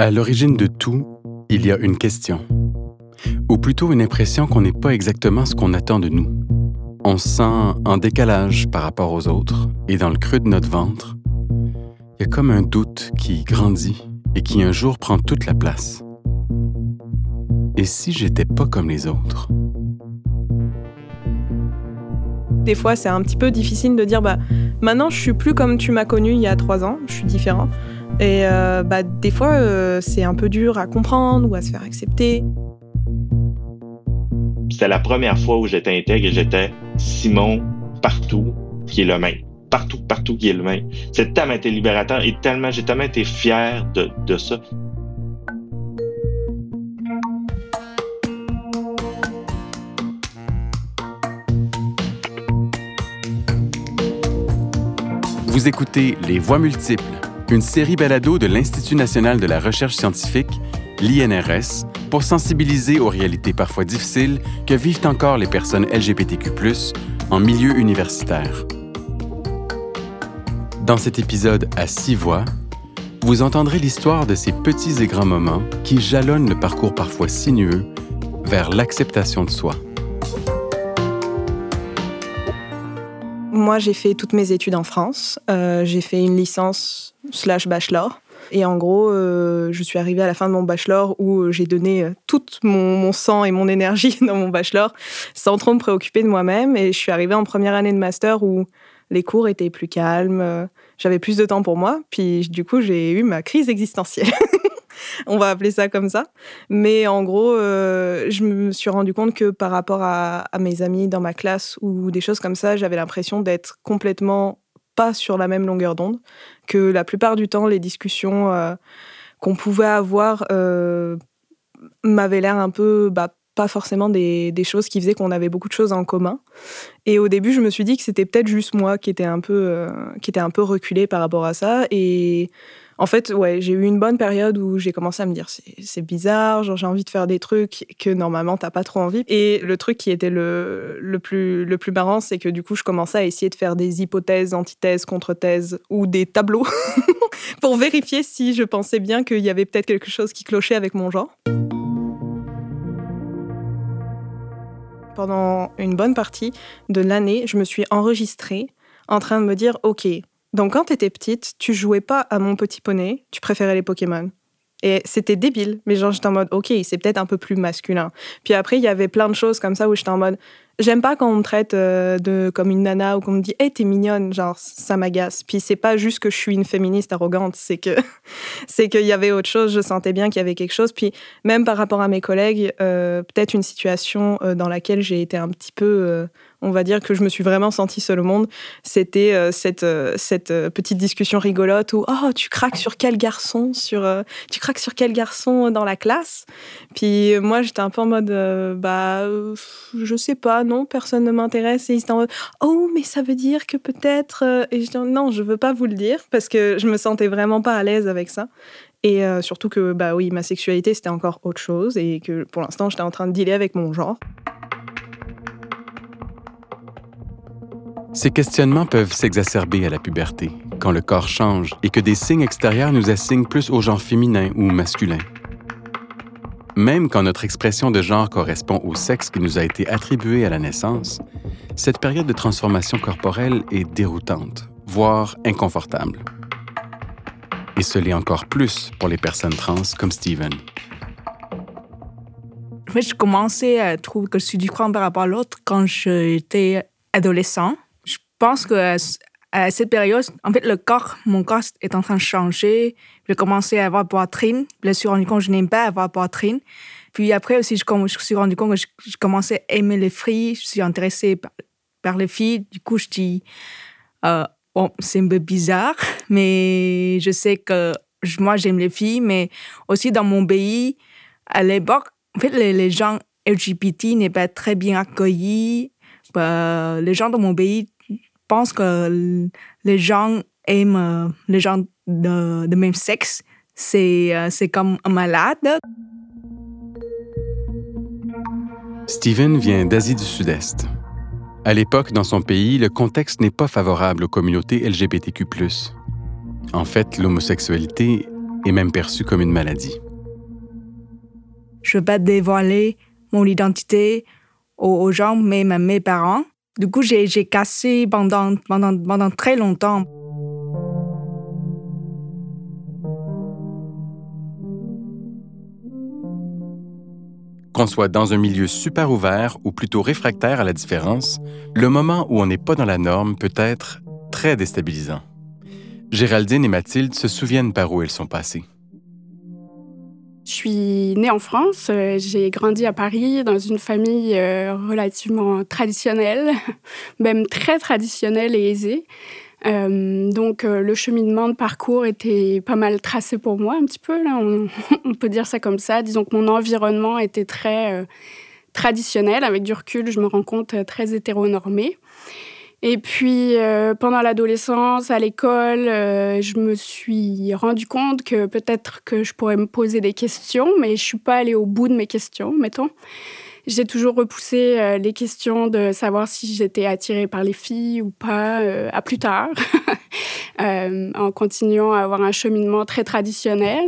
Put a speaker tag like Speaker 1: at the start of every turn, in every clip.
Speaker 1: À l'origine de tout, il y a une question, ou plutôt une impression qu'on n'est pas exactement ce qu'on attend de nous. On se sent en décalage par rapport aux autres, et dans le creux de notre ventre, il y a comme un doute qui grandit et qui un jour prend toute la place. Et si j'étais pas comme les autres?
Speaker 2: Des fois, c'est un petit peu difficile de dire, bah, maintenant, je suis plus comme tu m'as connu il y a trois ans, je suis différent. Et euh, bah, des fois, euh, c'est un peu dur à comprendre ou à se faire accepter.
Speaker 3: C'était la première fois où j'étais intègre et j'étais Simon partout qui est le même. Partout, partout qui est le même. C'est tellement été libérateur et tellement, j'ai tellement été fier de, de ça.
Speaker 1: Vous écoutez Les Voix multiples, une série balado de l'Institut national de la recherche scientifique, l'INRS, pour sensibiliser aux réalités parfois difficiles que vivent encore les personnes LGBTQ+ en milieu universitaire. Dans cet épisode à six voix, vous entendrez l'histoire de ces petits et grands moments qui jalonnent le parcours parfois sinueux vers l'acceptation de soi.
Speaker 2: Moi, j'ai fait toutes mes études en France. Euh, j'ai fait une licence slash bachelor. Et en gros, euh, je suis arrivée à la fin de mon bachelor où euh, j'ai donné tout mon, mon, sang et mon énergie dans mon bachelor sans trop me préoccuper de moi-même. Et je suis arrivée en première année de master où les cours étaient plus calmes, j'avais plus de temps pour moi. Puis du coup, j'ai eu ma crise existentielle. On va appeler ça comme ça. Mais en gros, euh, je me suis rendu compte que par rapport à, mes amis dans ma classe ou des choses comme ça, j'avais l'impression d'être complètement pas sur la même longueur d'onde, que la plupart du temps, les discussions euh, qu'on pouvait avoir euh, m'avaient l'air un peu bah, pas forcément des, choses qui faisaient qu'on avait beaucoup de choses en commun. Et au début, je me suis dit que c'était peut-être juste moi qui était un peu, qui était un peu reculée par rapport à ça. Et en fait, ouais, j'ai eu une bonne période où j'ai commencé à me dire c'est bizarre, genre j'ai envie de faire des trucs que normalement t'as pas trop envie. Et le truc qui était le, plus le plus marrant, c'est que du coup je commençais à essayer de faire des hypothèses, antithèses, contre-thèses ou des tableaux pour vérifier si je pensais bien qu'il y avait peut-être quelque chose qui clochait avec mon genre. Pendant une bonne partie de l'année, je me suis enregistrée en train de me dire ok donc quand t'étais petite, tu jouais pas à mon petit poney, tu préférais les Pokémon. Et c'était débile, mais genre j'étais en mode ok, c'est peut-être un peu plus masculin. Puis après il y avait plein de choses comme ça où j'étais en mode j'aime pas quand on me traite euh, de comme une nana ou qu'on me dit hey t'es mignonne, genre ça m'agace. Puis c'est pas juste que je suis une féministe arrogante, c'est que c'est qu'il y avait autre chose. Je sentais bien qu'il y avait quelque chose. Puis même par rapport à mes collègues, euh, peut-être une situation euh, dans laquelle j'ai été un petit peu on va dire que je me suis vraiment sentie seule au monde, c'était euh, cette, euh, euh, petite discussion rigolote où oh tu craques sur quel garçon sur tu sur quel garçon dans la classe? Puis moi j'étais un peu en mode bah je sais pas non personne ne m'intéresse et ils étaient en mode oh mais ça veut dire que peut-être et je dis non je veux pas vous le dire parce que je me sentais vraiment pas à l'aise avec ça. Et surtout que, bah oui, ma sexualité, c'était encore autre chose et que pour l'instant, j'étais en train de dealer avec mon genre.
Speaker 1: Ces questionnements peuvent s'exacerber à la puberté, quand le corps change et que des signes extérieurs nous assignent plus au genre féminin ou masculin. Même quand notre expression de genre correspond au sexe qui nous a été attribué à la naissance, cette période de transformation corporelle est déroutante, voire inconfortable. Et ce l'est encore plus pour les personnes trans comme Steven.
Speaker 4: Je commençais à trouver que je suis différente par rapport à l'autre quand j'étais adolescent pense que à cette période, en fait, le corps, mon corps est en train de changer. J'ai commencé à avoir poitrine. Je me suis rendu compte que je n'aime pas avoir poitrine. Puis après aussi, je, je suis rendu compte que je, je, commençais à aimer les filles. Je suis intéressée par, les filles. Du coup, je dis, euh, bon, c'est un peu bizarre, mais je sais que moi, j'aime les filles. Mais aussi dans mon pays, à l'époque, en fait, les, gens LGBT n'est pas très bien accueillis. Euh, les gens dans mon pays pense que les gens aiment euh, les gens de, de même sexe. C'est, euh, c'est comme un malade.
Speaker 1: Steven vient d'Asie du Sud-Est. À l'époque, dans son pays, le contexte n'est pas favorable aux communautés LGBTQ. En fait, l'homosexualité et même perçue comme une maladie.
Speaker 4: Je ne veux pas dévoiler mon identité aux, gens, même à mes parents. Du coup, j'ai cassé pendant, pendant, pendant très longtemps.
Speaker 1: Qu'on soit dans un milieu super ouvert ou plutôt réfractaire à la différence, le moment où on n'est pas dans la norme peut être très déstabilisant. Géraldine et Mathilde se souviennent par où elles sont passées.
Speaker 5: Je suis née en France, euh, j'ai grandi à Paris dans une famille euh, relativement traditionnelle, même très traditionnelle et aisée. Euh, donc le cheminement de parcours était pas mal tracé pour moi un petit peu, là, on, peut dire ça comme ça. Disons que mon environnement était très traditionnel, avec du recul je me rends compte très hétéronormé. Et puis, euh, pendant l'adolescence, à l'école, euh, je me suis rendu compte que peut-être que je pourrais me poser des questions, mais je suis pas allée au bout de mes questions, mettons. J'ai toujours repoussé euh, les questions de savoir si j'étais attirée par les filles ou pas à plus tard, en continuant à avoir un cheminement très traditionnel,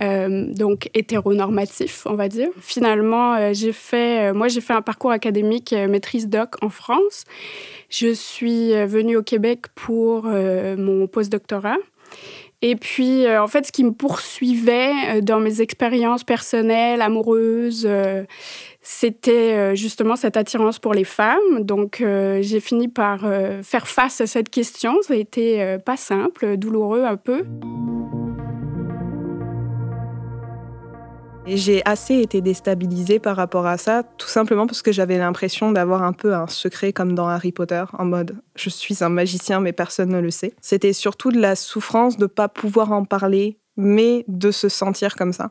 Speaker 5: donc hétéronormatif, on va dire. Finalement, j'ai fait, moi, j'ai fait un parcours académique maîtrise doc en France. Je suis euh, venue au Québec pour euh, mon postdoctorat. Et puis, euh, en fait, ce qui me poursuivait dans mes expériences personnelles, amoureuses, c'était justement cette attirance pour les femmes. Donc, j'ai fini par faire face à cette question. Ça a été pas simple, douloureux un peu.
Speaker 2: J'ai assez été déstabilisée par rapport à ça, tout simplement parce que j'avais l'impression d'avoir un peu un secret comme dans Harry Potter, en mode je suis un magicien mais personne ne le sait. C'était surtout de la souffrance de ne pas pouvoir en parler, mais de se sentir comme ça.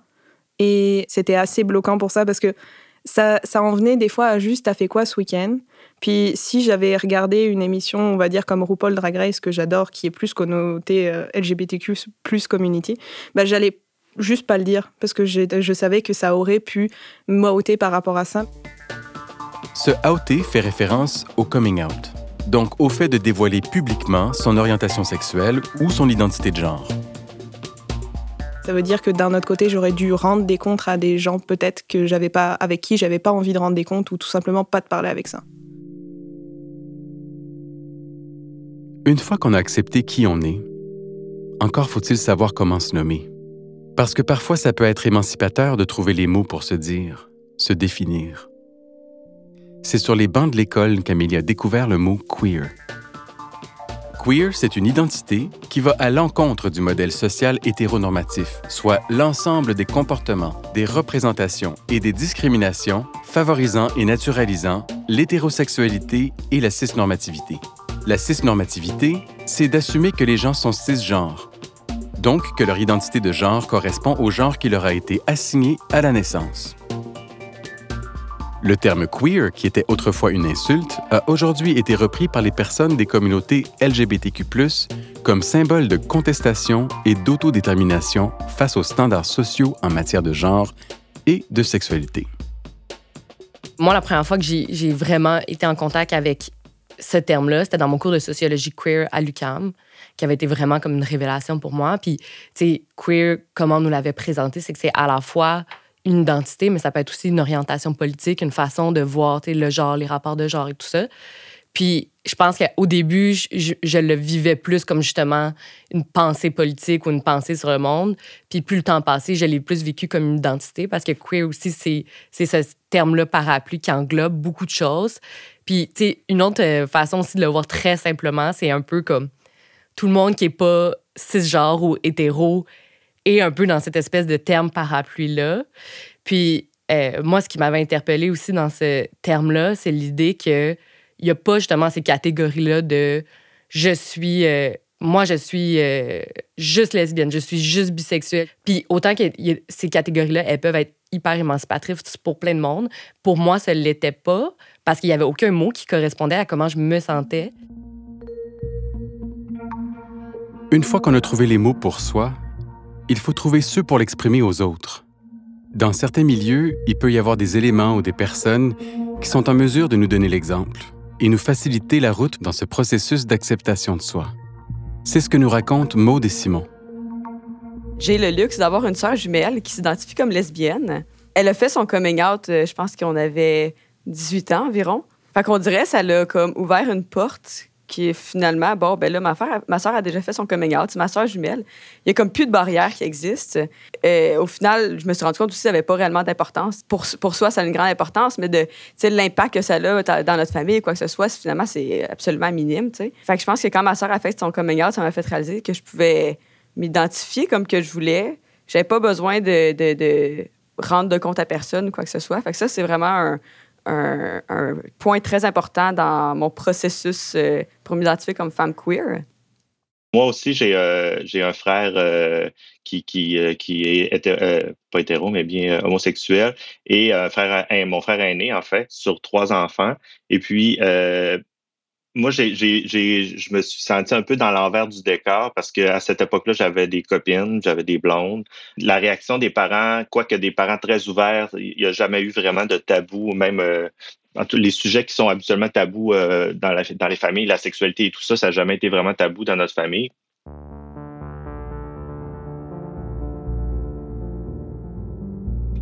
Speaker 2: Et c'était assez bloquant pour ça parce que ça, en venait des fois à juste t'as fait quoi ce week-end? Puis si j'avais regardé une émission, on va dire comme RuPaul Drag Race que j'adore, qui est plus connoté euh, LGBTQ plus community, bah j'allais juste pas le dire, parce que je savais que ça aurait pu m'outer par rapport à ça.
Speaker 1: Ce outer fait référence au coming out, donc au fait de dévoiler publiquement son orientation sexuelle ou son identité de genre.
Speaker 2: Ça veut dire que d'un autre côté, j'aurais dû rendre des comptes à des gens peut-être que j'avais pas, avec qui j'avais pas envie de rendre des comptes ou tout simplement pas de parler avec ça.
Speaker 1: Une fois qu'on a accepté qui on est, encore faut-il savoir comment se nommer. Parce que parfois, ça peut être émancipateur de trouver les mots pour se dire, se définir. C'est sur les bancs de l'école qu'Amélie a découvert le mot queer. Queer, c'est une identité qui va à l'encontre du modèle social hétéronormatif, soit l'ensemble des comportements, des représentations et des discriminations favorisant et naturalisant l'hétérosexualité et la cisnormativité. La cisnormativité, c'est d'assumer que les gens sont cisgenres, donc que leur identité de genre correspond au genre qui leur a été assigné à la naissance. Le terme queer, qui était autrefois une insulte, a aujourd'hui été repris par les personnes des communautés LGBTQ comme symbole de contestation et d'autodétermination face aux standards sociaux en matière de genre et de sexualité.
Speaker 6: Moi, la première fois que j'ai vraiment été en contact avec ce terme-là, c'était dans mon cours de sociologie queer à l'UCAM qui avait été vraiment comme une révélation pour moi. Puis, tu sais, queer, comment on nous l'avait présenté, c'est que c'est à la fois une identité, mais ça peut être aussi une orientation politique, une façon de voir le genre, les rapports de genre et tout ça. Puis je pense qu'au début, je, le vivais plus comme justement une pensée politique ou une pensée sur le monde. Puis plus le temps passé, je l'ai plus vécu comme une identité parce que queer aussi, c'est ce terme-là parapluie qui englobe beaucoup de choses. Puis, tu sais, une autre euh, façon aussi de le voir très simplement, c'est un peu comme tout le monde qui est pas cisgenre ou hétéro est un peu dans cette espèce de terme parapluie-là. Puis, euh, moi, ce qui m'avait interpellé aussi dans ce terme-là, c'est l'idée qu'il n'y a pas justement ces catégories-là de je suis. Euh, moi, je suis euh, juste lesbienne, je suis juste bisexuelle. Puis autant que ces catégories-là, elles peuvent être hyper émancipatrices pour plein de monde. Pour moi, ça ne l'était pas parce qu'il n'y avait aucun mot qui correspondait à comment je me sentais.
Speaker 1: Une fois qu'on a trouvé les mots pour soi, il faut trouver ceux pour l'exprimer aux autres. Dans certains milieux, il peut y avoir des éléments ou des personnes qui sont en mesure de nous donner l'exemple et nous faciliter la route dans ce processus d'acceptation de soi. C'est ce que nous raconte Maud et Simon.
Speaker 7: J'ai le luxe d'avoir une sœur jumelle qui s'identifie comme lesbienne. Elle a fait son coming out, euh, je pense qu'on avait 18 ans environ. Fait qu'on dirait ça l'a comme ouvert une porte qui est finalement, bon, ben là, ma, soeur a déjà fait son coming out, c'est ma soeur jumelle. Il y a comme plus de barrières qui existent. Et au final, je me suis rendu compte aussi que ça n'avait pas réellement d'importance. Pour, pour soi, ça a une grande importance, mais de l'impact que ça a dans notre famille, quoi que ce soit, finalement, c'est absolument minime. Fait que je pense que quand ma soeur a fait son coming out, ça m'a fait réaliser que je pouvais m'identifier comme que je voulais. J'avais pas besoin de, de, rendre de compte à personne quoi que ce soit. Fait que ça, c'est vraiment un, un, point très important dans mon processus euh, pour m'identifier comme femme queer.
Speaker 3: Moi aussi, j'ai euh, un frère euh, qui, qui, qui est pas hétéro, mais bien homosexuel, et frère, mon frère aîné, en fait, sur trois enfants. Et puis, moi, j'ai, je me suis senti un peu dans l'envers du décor parce qu'à cette époque-là, j'avais des copines, j'avais des blondes. La réaction des parents, quoique des parents très ouverts, il n'y a jamais eu vraiment de tabou, même euh, les sujets qui sont habituellement tabous euh, dans, la, dans les familles, la sexualité et tout ça, ça n'a jamais été vraiment tabou dans notre famille.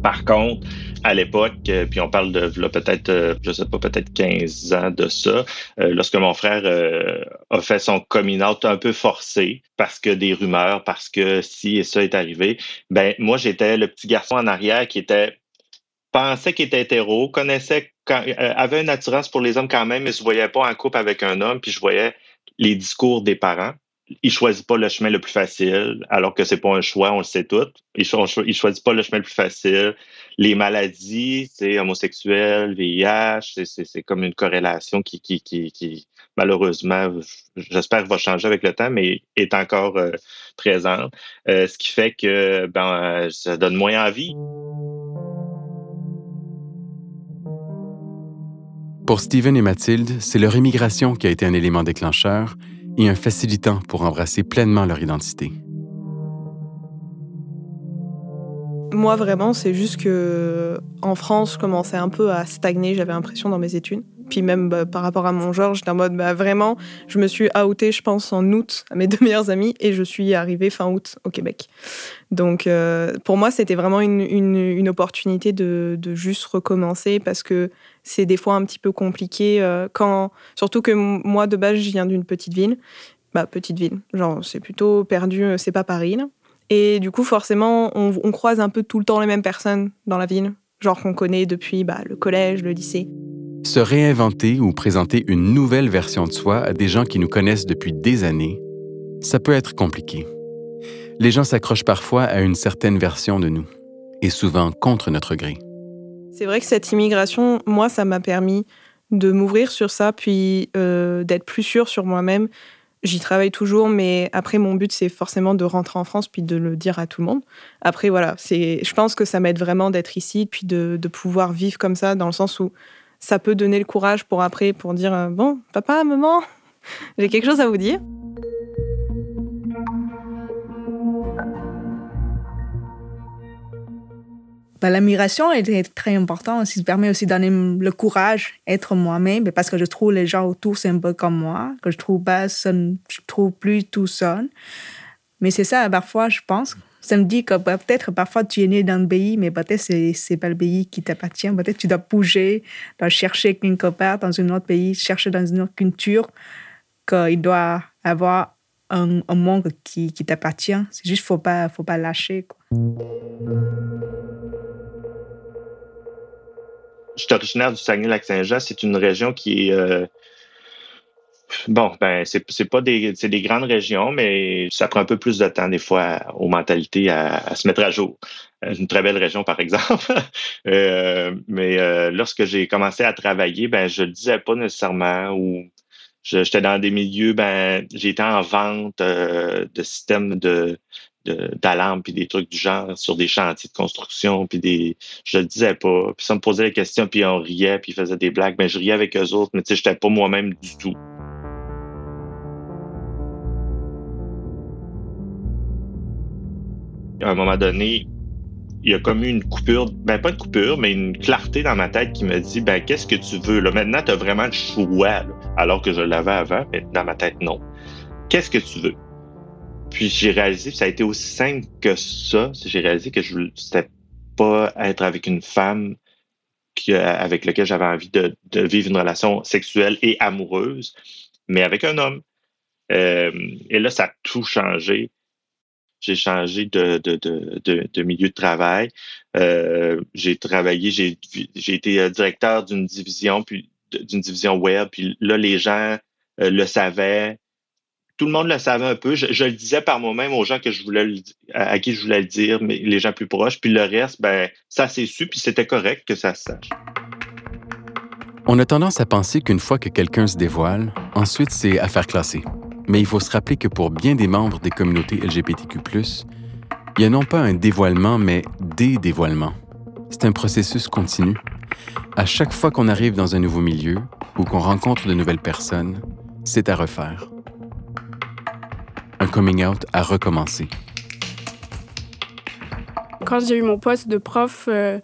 Speaker 3: Par contre, à l'époque, euh, puis on parle de peut-être, euh, je sais pas, peut-être 15 ans de ça, euh, lorsque mon frère a fait son coming out un peu forcé parce que des rumeurs, parce que si et ça est arrivé, ben moi j'étais le petit garçon en arrière qui était pensait qu'il était hétéro, connaissait, avait une attirance pour les hommes quand même, mais se voyait pas en couple avec un homme, puis je voyais les discours des parents il choisit pas le chemin le plus facile, alors que c'est pas un choix, on le sait tout. Il, il choisit pas le chemin le plus facile. Les maladies, c'est homosexuel, VIH, c'est comme une corrélation qui, qui, qui, malheureusement, j'espère va changer avec le temps, mais est encore euh, présente. Euh, ce qui fait que ben, ça donne moins envie.
Speaker 1: Pour Stephen et Mathilde, c'est leur immigration qui a été un élément déclencheur et un facilitant pour embrasser pleinement leur identité.
Speaker 2: Moi, vraiment, c'est juste que en France, je commençais un peu à stagner, j'avais l'impression dans mes études. Puis même bah, par rapport à mon genre, j'étais en mode, bah, vraiment, je me suis outée, je pense, en août à mes deux meilleurs amis et je suis arrivée fin août au Québec. Donc euh, pour moi, c'était vraiment une, une, opportunité de, de, juste recommencer parce que c'est des fois un petit peu compliqué euh, quand, surtout que moi, de base, je viens d'une petite ville. Bah, petite ville, genre, c'est plutôt perdu, euh, c'est pas Paris, Et du coup, forcément, on, on, croise un peu tout le temps les mêmes personnes dans la ville, genre qu'on connaît depuis bah, le collège, le lycée.
Speaker 1: Se réinventer ou présenter une nouvelle version de soi à des gens qui nous connaissent depuis des années, ça peut être compliqué. Les gens s'accrochent parfois à une certaine version de nous, et souvent contre notre gré.
Speaker 2: C'est vrai que cette immigration, moi, ça m'a permis de m'ouvrir sur ça, puis euh, d'être plus sûre sur moi-même. J'y travaille toujours, mais après, mon but, c'est forcément de rentrer en France, puis de le dire à tout le monde. Après, voilà, c'est, je pense que ça m'aide vraiment d'être ici, puis de, de pouvoir vivre comme ça, dans le sens où ça peut donner le courage pour après, pour dire euh, bon, papa, maman, j'ai quelque chose à vous dire.
Speaker 4: Bah, la migration est très importante. Ça permet aussi de donner le courage, être moi-même, parce que je trouve les gens autour, c'est un peu comme moi, que je trouve je trouve plus tout seul. Mais c'est ça, parfois, je pense, ça me dit que bah, peut-être parfois tu es né dans un pays, mais peut-être c'est c'est pas le pays qui t'appartient. Peut-être tu dois bouger, dois chercher quelque part dans un autre pays, chercher dans une autre culture, qu'il doit avoir un, un monde qui, qui t'appartient. C'est juste faut pas faut pas lâcher. Quoi.
Speaker 3: Je suis originaire du Saguenay-Lac-Saint-Jean. C'est une région qui est euh, Bon, ben, c'est, pas des, c'est des grandes régions, mais ça prend un peu plus de temps, des fois, aux mentalités à, se mettre à jour. Euh, une très belle région, par exemple. euh, mais lorsque j'ai commencé à travailler, ben, je le disais pas nécessairement ou j'étais dans des milieux, ben, j'étais en vente de systèmes de, de, d'alarmes puis des trucs du genre sur des chantiers de construction puis des je le disais pas puis ça me posait des questions puis on riait puis ils faisaient des blagues ben je riais avec eux autres mais tu sais j'étais pas moi-même du tout à un moment donné, il y a comme eu une coupure, ben pas une coupure, mais une clarté dans ma tête qui me dit, ben qu'est-ce que tu veux? Là, maintenant, tu as vraiment le choix, alors que je l'avais avant, mais dans ma tête, non. Qu'est-ce que tu veux? Puis j'ai réalisé, ça a été aussi simple que ça. J'ai réalisé que je ne pas être avec une femme avec laquelle j'avais envie de, vivre une relation sexuelle et amoureuse, mais avec un homme. Euh, et là, ça a tout changé. J'ai changé de, milieu de travail. Euh, j'ai travaillé, j'ai été directeur d'une division, puis d'une division web, puis là, les gens euh, le savaient tout le monde le savait un peu. Je, le disais par moi-même aux gens que je voulais à, qui je voulais le dire, mais les gens plus proches. Puis le reste, ben, ça s'est su, puis c'était correct que ça se sache.
Speaker 1: On a tendance à penser qu'une fois que quelqu'un se dévoile, ensuite c'est affaire classée. Mais il faut se rappeler que pour bien des membres des communautés LGBTQ, il n'y a non pas un dévoilement, mais des dévoilements. C'est un processus continu. À chaque fois qu'on arrive dans un nouveau milieu ou qu'on rencontre de nouvelles personnes, c'est à refaire coming out a recommencé.
Speaker 5: Quand j'ai eu mon poste de prof euh,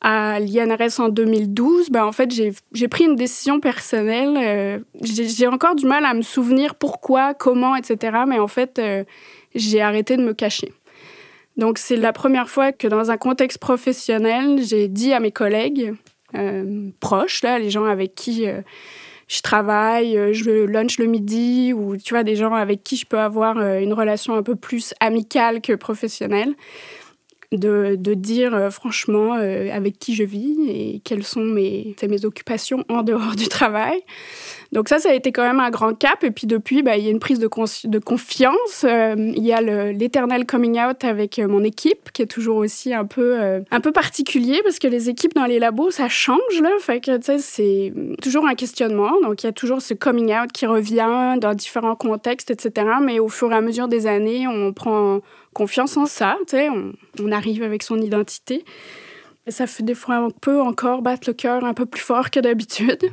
Speaker 5: à l'INRS en 2012, ben en fait, j'ai pris une décision personnelle. Euh, j'ai encore du mal à me souvenir pourquoi, comment, etc. Mais en fait, euh, j'ai arrêté de me cacher. Donc, c'est la première fois que dans un contexte professionnel, j'ai dit à mes collègues proches, là, les gens avec qui je travaille, euh, je lunch le midi, ou tu vois, des gens avec qui je peux avoir euh, une relation un peu plus amicale que professionnelle, de, dire euh, franchement avec qui je vis et quelles sont mes, mes occupations en dehors du travail. Donc ça, ça a été quand même un grand cap. Et puis depuis, bah, il y a une prise de, confiance. Euh, il y a l'éternel coming out avec euh, mon équipe, qui est toujours aussi un peu, euh, un peu particulier, parce que les équipes dans les labos, ça change. Là. C'est toujours un questionnement. Donc il y a toujours ce coming out qui revient dans différents contextes, etc. Mais au fur et à mesure des années, on prend confiance en ça. On, arrive avec son identité. Ça fait des fois un peu encore battre le cœur un peu plus fort que d'habitude.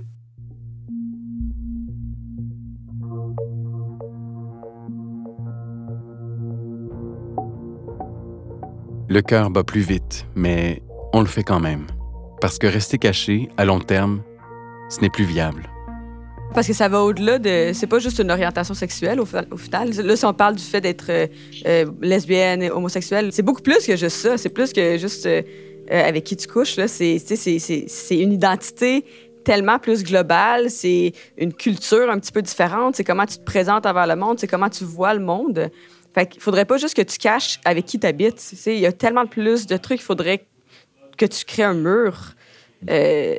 Speaker 1: Le cœur bat plus vite, mais on le fait quand même. Parce que rester caché, à long terme, ce n'est plus viable.
Speaker 7: Parce que ça va au-delà de. C'est pas juste une orientation sexuelle au, final. Là, si on parle du fait d'être euh, euh, lesbienne et homosexuelle, c'est beaucoup plus que juste ça. C'est plus que juste euh, avec qui tu couches. C'est une identité tellement plus globale. C'est une culture un petit peu différente. C'est comment tu te présentes envers le monde. C'est comment tu vois le monde. Fait qu'il faudrait pas juste que tu caches avec qui tu habites. Il y a tellement plus de trucs, il faudrait que tu crées un mur. Euh,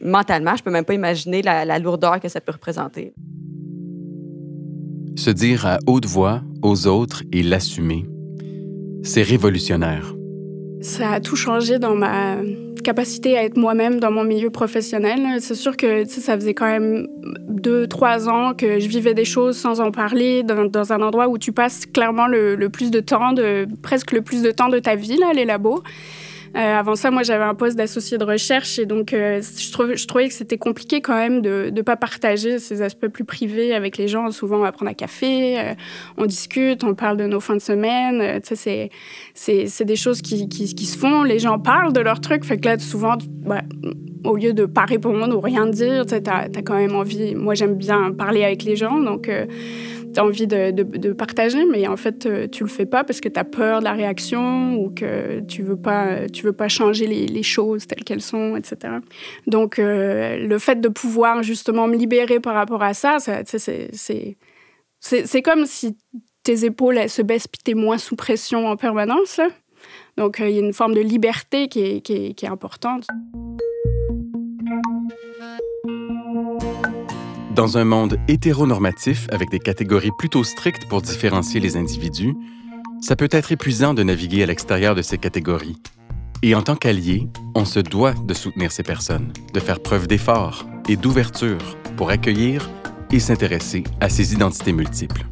Speaker 7: mentalement, je peux même pas imaginer la, lourdeur que ça peut représenter.
Speaker 1: Se dire à haute voix aux autres et l'assumer, c'est révolutionnaire.
Speaker 5: Ça a tout changé dans ma capacité à être moi-même dans mon milieu professionnel. C'est sûr que ça faisait quand même deux, trois ans que je vivais des choses sans en parler dans, un endroit où tu passes clairement le, plus de temps, de, presque le plus de temps de ta vie, là, les labos. Euh, avant ça, moi, j'avais un poste d'associé de recherche et donc euh, je, trouvais que c'était compliqué quand même de ne pas partager ces aspects plus privés avec les gens. Souvent, on va prendre un café, euh, on discute, on parle de nos fins de semaine. c'est, des choses qui, se font. Les gens parlent de leurs trucs. Fait que là, souvent, bah, au lieu de pas répondre ou rien dire, tu as, quand même envie. Moi, j'aime bien parler avec les gens. Donc, envie de, de, partager, mais en fait, euh, tu le fais pas parce que tu as peur de la réaction ou que tu veux pas, tu veux pas changer les, choses telles qu'elles sont, etc. Donc, euh, le fait de pouvoir justement me libérer par rapport à ça, ça c'est comme si tes épaules se baissent puis tu es moins sous pression en permanence. Donc, euh, il y a une forme de liberté qui est, qui est importante.
Speaker 1: Dans un monde hétéronormatif avec des catégories plutôt strictes pour différencier les individus, ça peut être épuisant de naviguer à l'extérieur de ces catégories. Et en tant qu'allié, on se doit de soutenir ces personnes, de faire preuve d'effort et d'ouverture pour accueillir et s'intéresser à ces identités multiples.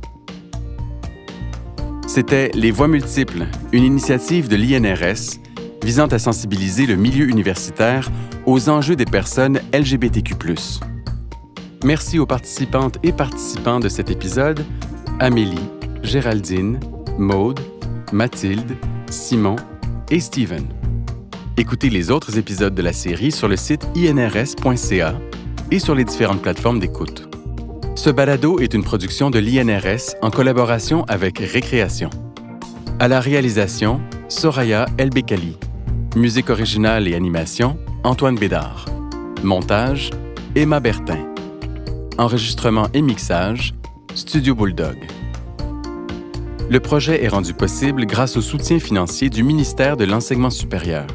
Speaker 1: C'était Les Voix multiples, une initiative de l'INRS visant à sensibiliser le milieu universitaire aux enjeux des personnes LGBTQ Merci aux participantes et participants de cet épisode, Amélie, Géraldine, Maude, Mathilde, Simon et Steven. Écoutez les autres épisodes de la série sur le site inrs.ca et sur les différentes plateformes d'écoute. Ce balado est une production de l'INRS en collaboration avec Récréation. À la réalisation, Soraya Elbekali. Musique originale et animation, Antoine Bédard. Montage, Emma Bertin. Enregistrement et mixage, Studio Bulldog. Le projet est rendu possible grâce au soutien financier du ministère de l'Enseignement supérieur.